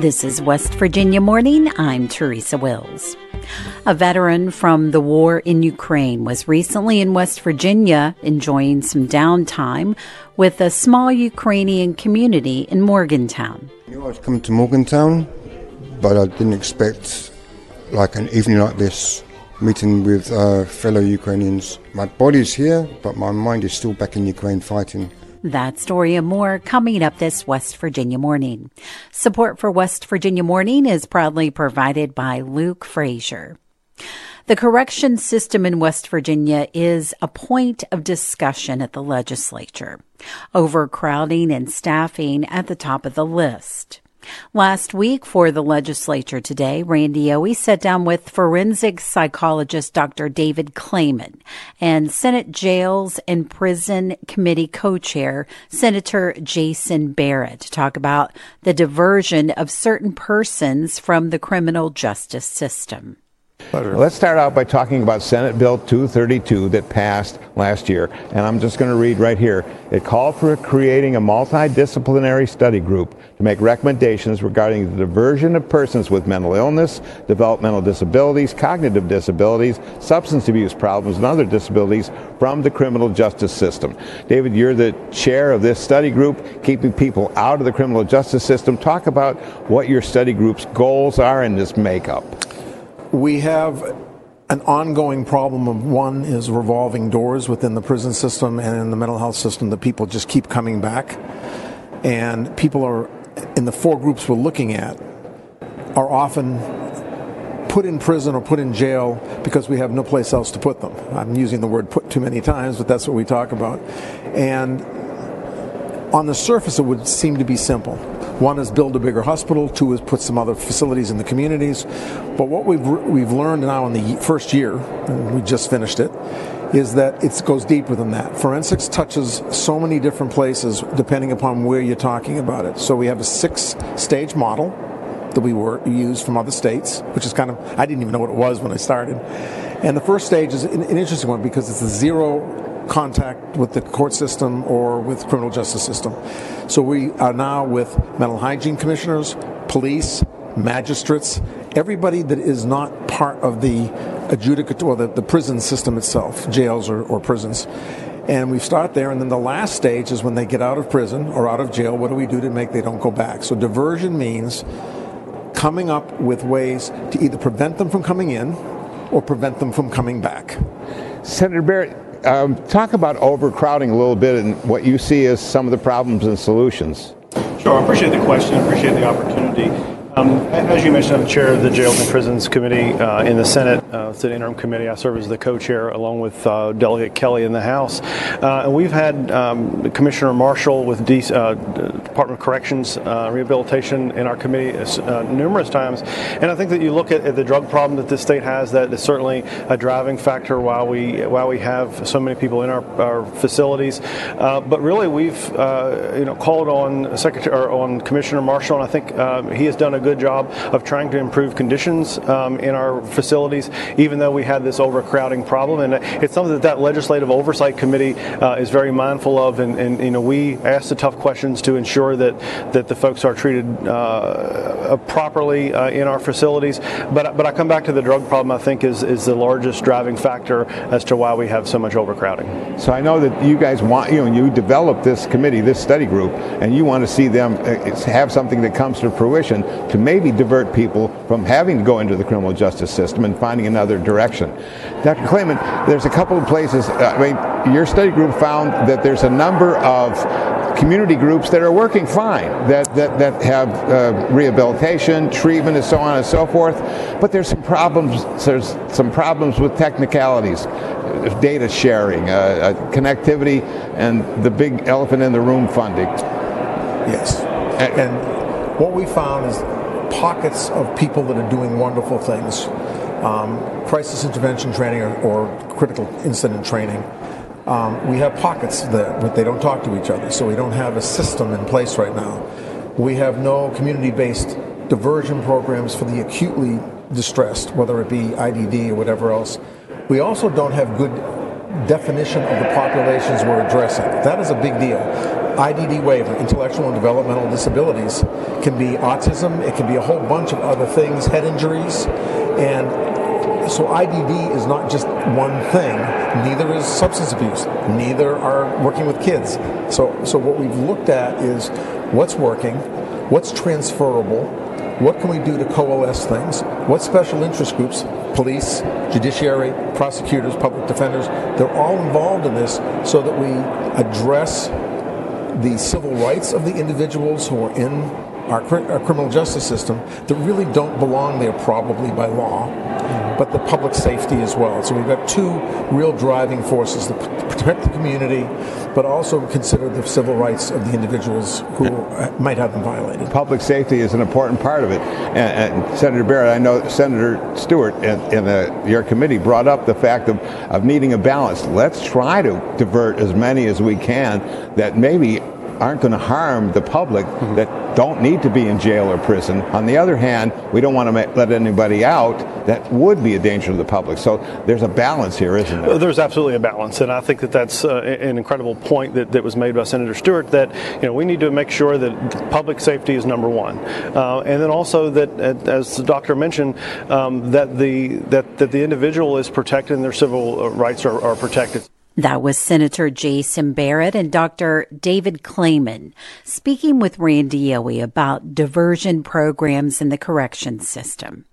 This is West Virginia Morning. I'm Teresa Wills. A veteran from the war in Ukraine was recently in West Virginia enjoying some downtime with a small Ukrainian community in Morgantown. I knew I was coming to Morgantown, but I didn't expect like an evening like this, meeting with uh, fellow Ukrainians. My body's here, but my mind is still back in Ukraine fighting. That story and more coming up this West Virginia morning. Support for West Virginia morning is proudly provided by Luke Frazier. The correction system in West Virginia is a point of discussion at the legislature. Overcrowding and staffing at the top of the list. Last week for the legislature today, Randy Yohe sat down with forensic psychologist Dr. David Clayman and Senate Jails and Prison Committee co-chair Senator Jason Barrett to talk about the diversion of certain persons from the criminal justice system. Pleasure. Let's start out by talking about Senate Bill 232 that passed last year. And I'm just going to read right here. It called for creating a multidisciplinary study group to make recommendations regarding the diversion of persons with mental illness, developmental disabilities, cognitive disabilities, substance abuse problems, and other disabilities from the criminal justice system. David, you're the chair of this study group, keeping people out of the criminal justice system. Talk about what your study group's goals are in this makeup we have an ongoing problem of one is revolving doors within the prison system and in the mental health system that people just keep coming back. And people are, in the four groups we're looking at, are often put in prison or put in jail because we have no place else to put them. I'm using the word put too many times, but that's what we talk about. And on the surface, it would seem to be simple. One is build a bigger hospital. Two is put some other facilities in the communities. But what we've we've learned now in the first year, we just finished it, is that it goes deeper than that. Forensics touches so many different places depending upon where you're talking about it. So we have a six-stage model that we were used from other states, which is kind of I didn't even know what it was when I started. And the first stage is an, an interesting one because it's a zero contact with the court system or with criminal justice system. So we are now with mental hygiene commissioners, police, magistrates, everybody that is not part of the adjudicator or the, the prison system itself, jails or, or prisons. And we start there, and then the last stage is when they get out of prison or out of jail. What do we do to make they don't go back? So diversion means coming up with ways to either prevent them from coming in or prevent them from coming back. Senator Barrett, um, talk about overcrowding a little bit and what you see as some of the problems and solutions. Sure, I appreciate the question, appreciate the opportunity. Um, as you mentioned, I'm chair of the Jails and Prisons Committee uh, in the Senate. Uh, it's an interim committee. I serve as the co-chair along with uh, Delegate Kelly in the House. Uh, and we've had um, Commissioner Marshall with D- uh, Department of Corrections uh, Rehabilitation in our committee numerous times. And I think that you look at, at, the drug problem that this state has, that is certainly a driving factor why we why we have so many people in our, our facilities. but really, we've you know called on Secretary or on Commissioner Marshall, and I think um, he has done a good job of trying to improve conditions um, in our facilities, even though we had this overcrowding problem. And it's something that that legislative oversight committee uh, is very mindful of. And, and, you know, we ask the tough questions to ensure that that the folks are treated uh, properly uh, in our facilities. But but I come back to the drug problem. I think is is the largest driving factor as to why we have so much overcrowding. So I know that you guys want you know you develop this committee, this study group, and you want to see them uh, have something that comes to fruition to maybe divert people from having to go into the criminal justice system and finding another direction. Dr. Clayman, there's a couple of places, uh, I mean, your study group found that there's a number of community groups that are working fine, that, that, that have uh, rehabilitation, treatment, and so on and so forth. But there's some problems. There's some problems with technicalities, data sharing, uh, uh, connectivity, and the big elephant in the room funding. Yes. And, and what we found is pockets of people that are doing wonderful things. Um, crisis intervention training or, or critical incident training. Um, we have pockets that but they don't talk to each other, so we don't have a system in place right now. We have no community-based diversion programs for the acutely distressed, whether it be IDD or whatever else. We also don't have good definition of the populations we're addressing. That is a big deal IDD waiver, intellectual and developmental disabilities, can be autism, it can be a whole bunch of other things, head injuries, and so IDD is not just one thing. Neither is substance abuse. Neither are working with kids. So, so what we've looked at is what's working, what's transferable, what can we do to coalesce things, what special interest groups, police, judiciary, prosecutors, public defenders, they're all involved in this so that we address the civil rights of the individuals who are in our, our criminal justice system that really don't belong there probably by law but the public safety as well. So we've got two real driving forces to protect the community, but also consider the civil rights of the individuals who might have them violated. Public safety is an important part of it. And, and Senator Barrett, I know Senator Stewart in, in the, your committee brought up the fact of, of needing a balance. Let's try to divert as many as we can that maybe aren't going to harm the public mm-hmm. that don't need to be in jail or prison. On the other hand, we don't want to let anybody out that would be a danger to the public. So there's a balance here, isn't there? There's absolutely a balance, and I think that that's uh, an incredible point that, that was made by Senator Stewart. That you know we need to make sure that public safety is number one, uh, and then also that, as the doctor mentioned, um, that the that, that the individual is protected and their civil uh, rights are, are protected. That was Senator Jason Barrett and Dr. David Clayman speaking with Randy Yohe about diversion programs in the corrections system.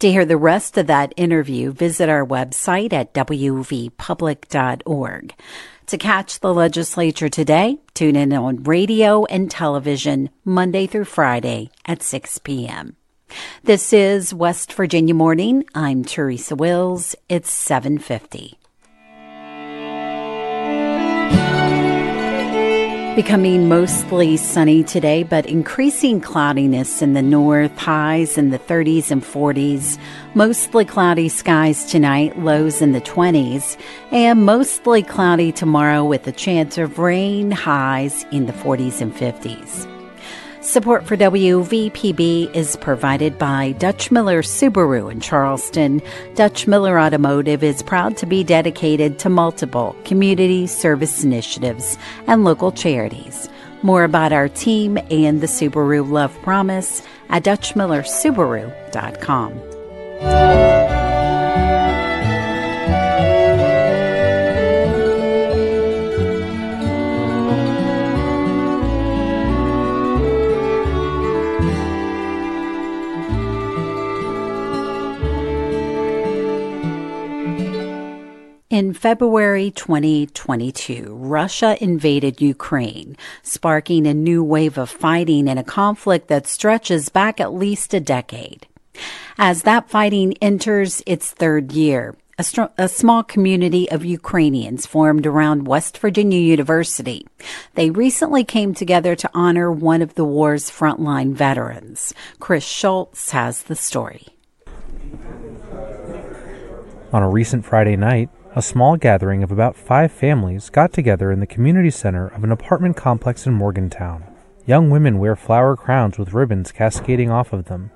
To hear the rest of that interview, visit our website at wvpublic.org. To catch the legislature today, tune in on radio and television Monday through Friday at 6 p.m. This is West Virginia Morning. I'm Teresa Wills. It's 750. Becoming mostly sunny today, but increasing cloudiness in the north, highs in the 30s and 40s. Mostly cloudy skies tonight, lows in the 20s, and mostly cloudy tomorrow with a chance of rain, highs in the 40s and 50s. Support for WVPB is provided by Dutch Miller Subaru in Charleston. Dutch Miller Automotive is proud to be dedicated to multiple community service initiatives and local charities. More about our team and the Subaru Love Promise at DutchMillerSubaru.com. In February 2022, Russia invaded Ukraine, sparking a new wave of fighting in a conflict that stretches back at least a decade. As that fighting enters its third year, a, a, small community of Ukrainians formed around West Virginia University. They recently came together to honor one of the war's frontline veterans. Chris Schulz has the story. On a recent Friday night, a small gathering of about five families got together in the community center of an apartment complex in Morgantown. Young women wear flower crowns with ribbons cascading off of them.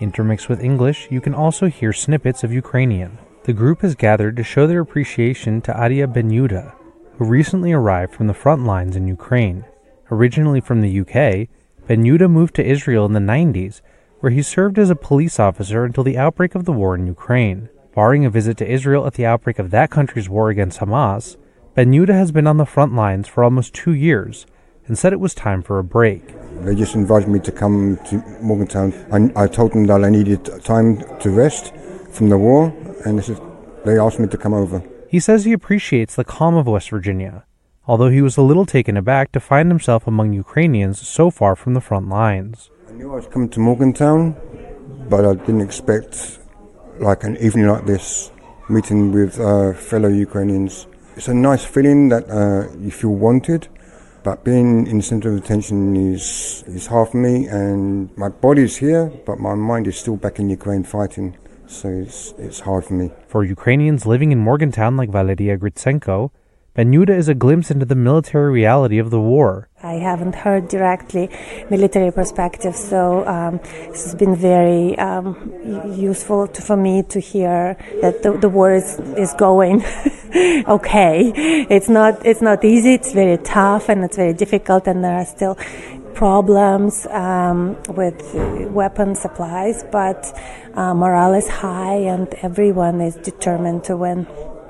Intermixed with English, you can also hear snippets of Ukrainian. The group has gathered to show their appreciation to Adia Benyuda, who recently arrived from the front lines in Ukraine. Originally from the UK, Benyuda moved to Israel in the 90s, where he served as a police officer until the outbreak of the war in Ukraine. Barring a visit to Israel at the outbreak of that country's war against Hamas, Benyuda has been on the front lines for almost two years and said it was time for a break. They just invited me to come to Morgantown. I, I told them that I needed time to rest from the war, and they, said, they asked me to come over. He says he appreciates the calm of West Virginia, although he was a little taken aback to find himself among Ukrainians so far from the front lines. I knew I was coming to Morgantown, but I didn't expect like an evening like this, meeting with uh, fellow Ukrainians. It's a nice feeling that uh, you feel wanted, but being in the center of attention is, is hard for me, and my body is here, but my mind is still back in Ukraine fighting, so it's, it's hard for me. For Ukrainians living in Morgantown like Valeria Gritsenko, Benyuda is a glimpse into the military reality of the war. I haven't heard directly military perspective, so um, this has been very um, useful to, for me to hear that the, the war is, is going okay. It's not it's not easy. It's very tough and it's very difficult, and there are still problems um, with weapon supplies, but uh, morale is high and everyone is determined to win.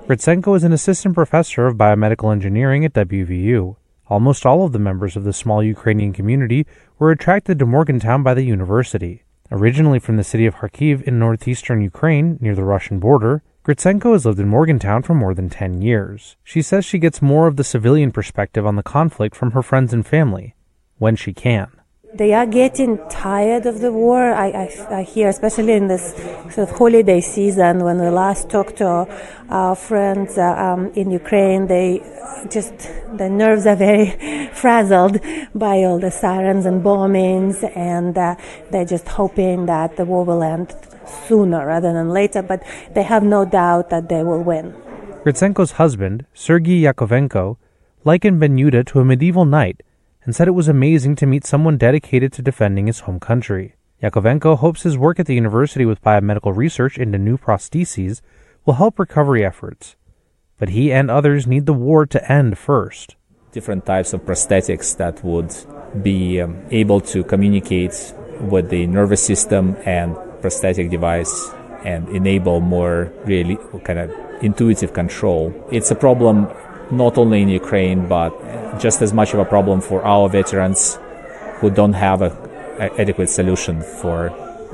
Gritsenko is an assistant professor of biomedical engineering at WVU. Almost all of the members of the small Ukrainian community were attracted to Morgantown by the university. Originally from the city of Kharkiv in northeastern Ukraine, near the Russian border, Gritsenko has lived in Morgantown for more than 10 years. She says she gets more of the civilian perspective on the conflict from her friends and family, when she can they are getting tired of the war. I, I, I, hear, especially in this sort of holiday season, when we last talked to our friends uh, um, in Ukraine, they just the nerves are very frazzled by all the sirens and bombings, and uh, they're just hoping that the war will end sooner rather than later. But they have no doubt that they will win. Gritsenko's husband, Sergei Yakovenko, likened Benyuda to a medieval knight and said it was amazing to meet someone dedicated to defending his home country. Yakovenko hopes his work at the university with biomedical research into new prostheses will help recovery efforts. But he and others need the war to end first. Different types of prosthetics that would be um, able to communicate with the nervous system and prosthetic device and enable more really kind of intuitive control. It's a problem not only in Ukraine, but just as much of a problem for our veterans who don't have a, a adequate solution for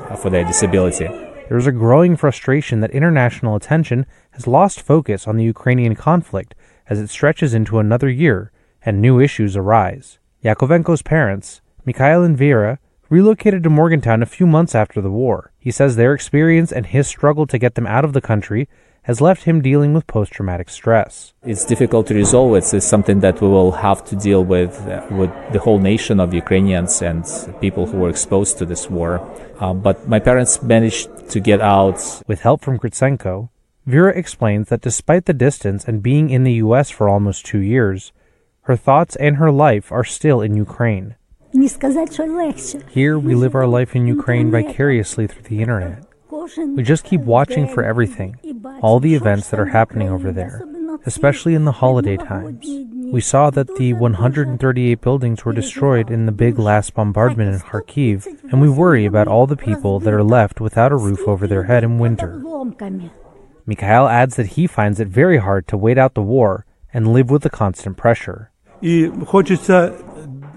uh, for their disability. There is a growing frustration that international attention has lost focus on the Ukrainian conflict as it stretches into another year and new issues arise. Yakovenko's parents, Mikhail and Vera, relocated to Morgantown a few months after the war. He says their experience and his struggle to get them out of the country has left him dealing with post traumatic stress. It's difficult to resolve. It's, it's, something that we will have to deal with uh, with the whole nation of Ukrainians and people who were exposed to this war. Uh, but my parents managed to get out. With help from Gritsenko, Vera explains that despite the distance and being in the U.S. for almost two years, her thoughts and her life are still in Ukraine. Here, we live our life in Ukraine vicariously through the internet. We just keep watching for everything, all the events that are happening over there, especially in the holiday times. We saw that the 138 buildings were destroyed in the big last bombardment in Kharkiv, and we worry about all the people that are left without a roof over their head in winter. Mikhail adds that he finds it very hard to wait out the war and live with the constant pressure.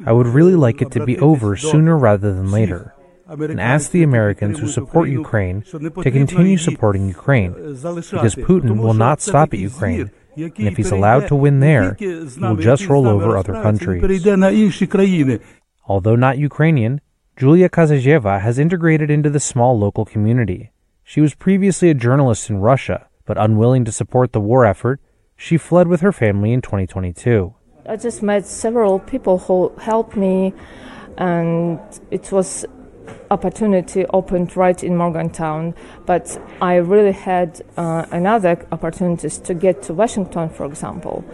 I would really like it to be over sooner rather than later and ask the Americans who support Ukraine to continue supporting Ukraine, because Putin will not stop at Ukraine, and if he's allowed to win there, he will just roll over other countries. Although not Ukrainian, Julia Kazajeva has integrated into the small local community. She was previously a journalist in Russia, but unwilling to support the war effort, she fled with her family in 2022. I just met several people who helped me, and it was opportunity opened right in Morgantown, but I really had uh, another opportunities to get to Washington, for example.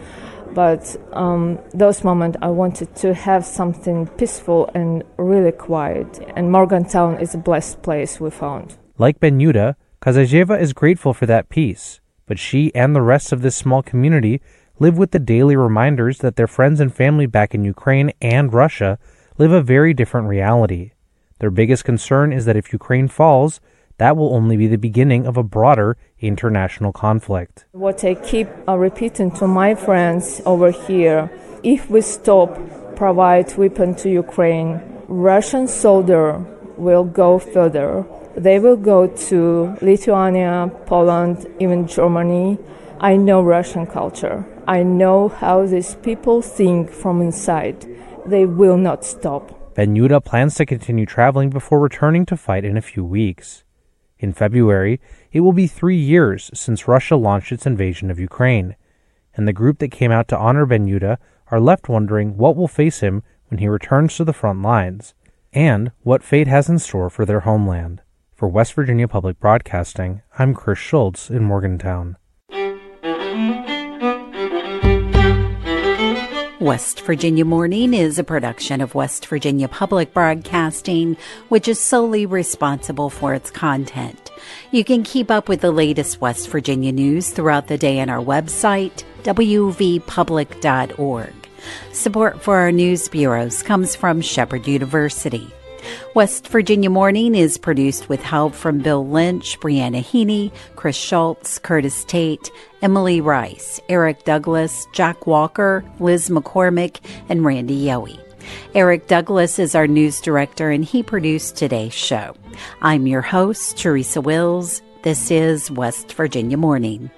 But um, those moments I wanted to have something peaceful and really quiet, and Morgantown is a blessed place we found. Like Benyuda, Kazajeva is grateful for that peace, but she and the rest of this small community live with the daily reminders that their friends and family back in Ukraine and Russia live a very different reality. Their biggest concern is that if Ukraine falls, that will only be the beginning of a broader international conflict. What I keep uh, repeating to my friends over here if we stop provide weapon to Ukraine, Russian soldier will go further. They will go to Lithuania, Poland, even Germany. I know Russian culture. I know how these people think from inside. They will not stop. Benyuda plans to continue traveling before returning to fight in a few weeks. In February, it will be three years since Russia launched its invasion of Ukraine, and the group that came out to honor Benyuda are left wondering what will face him when he returns to the front lines, and what fate has in store for their homeland. For West Virginia Public Broadcasting, I'm Chris Schulz in Morgantown. West Virginia Morning is a production of West Virginia Public Broadcasting, which is solely responsible for its content. You can keep up with the latest West Virginia news throughout the day on our website, wvpublic.org. Support for our news bureaus comes from Shepherd University. West Virginia Morning is produced with help from Bill Lynch, Brianna Heaney, Chris Schulz, Curtis Tate, Emily Rice, Eric Douglas, Jack Walker, Liz McCormick, and Randy Yohe. Eric Douglas is our news director and he produced today's show. I'm your host, Teresa Wills. This is West Virginia Morning.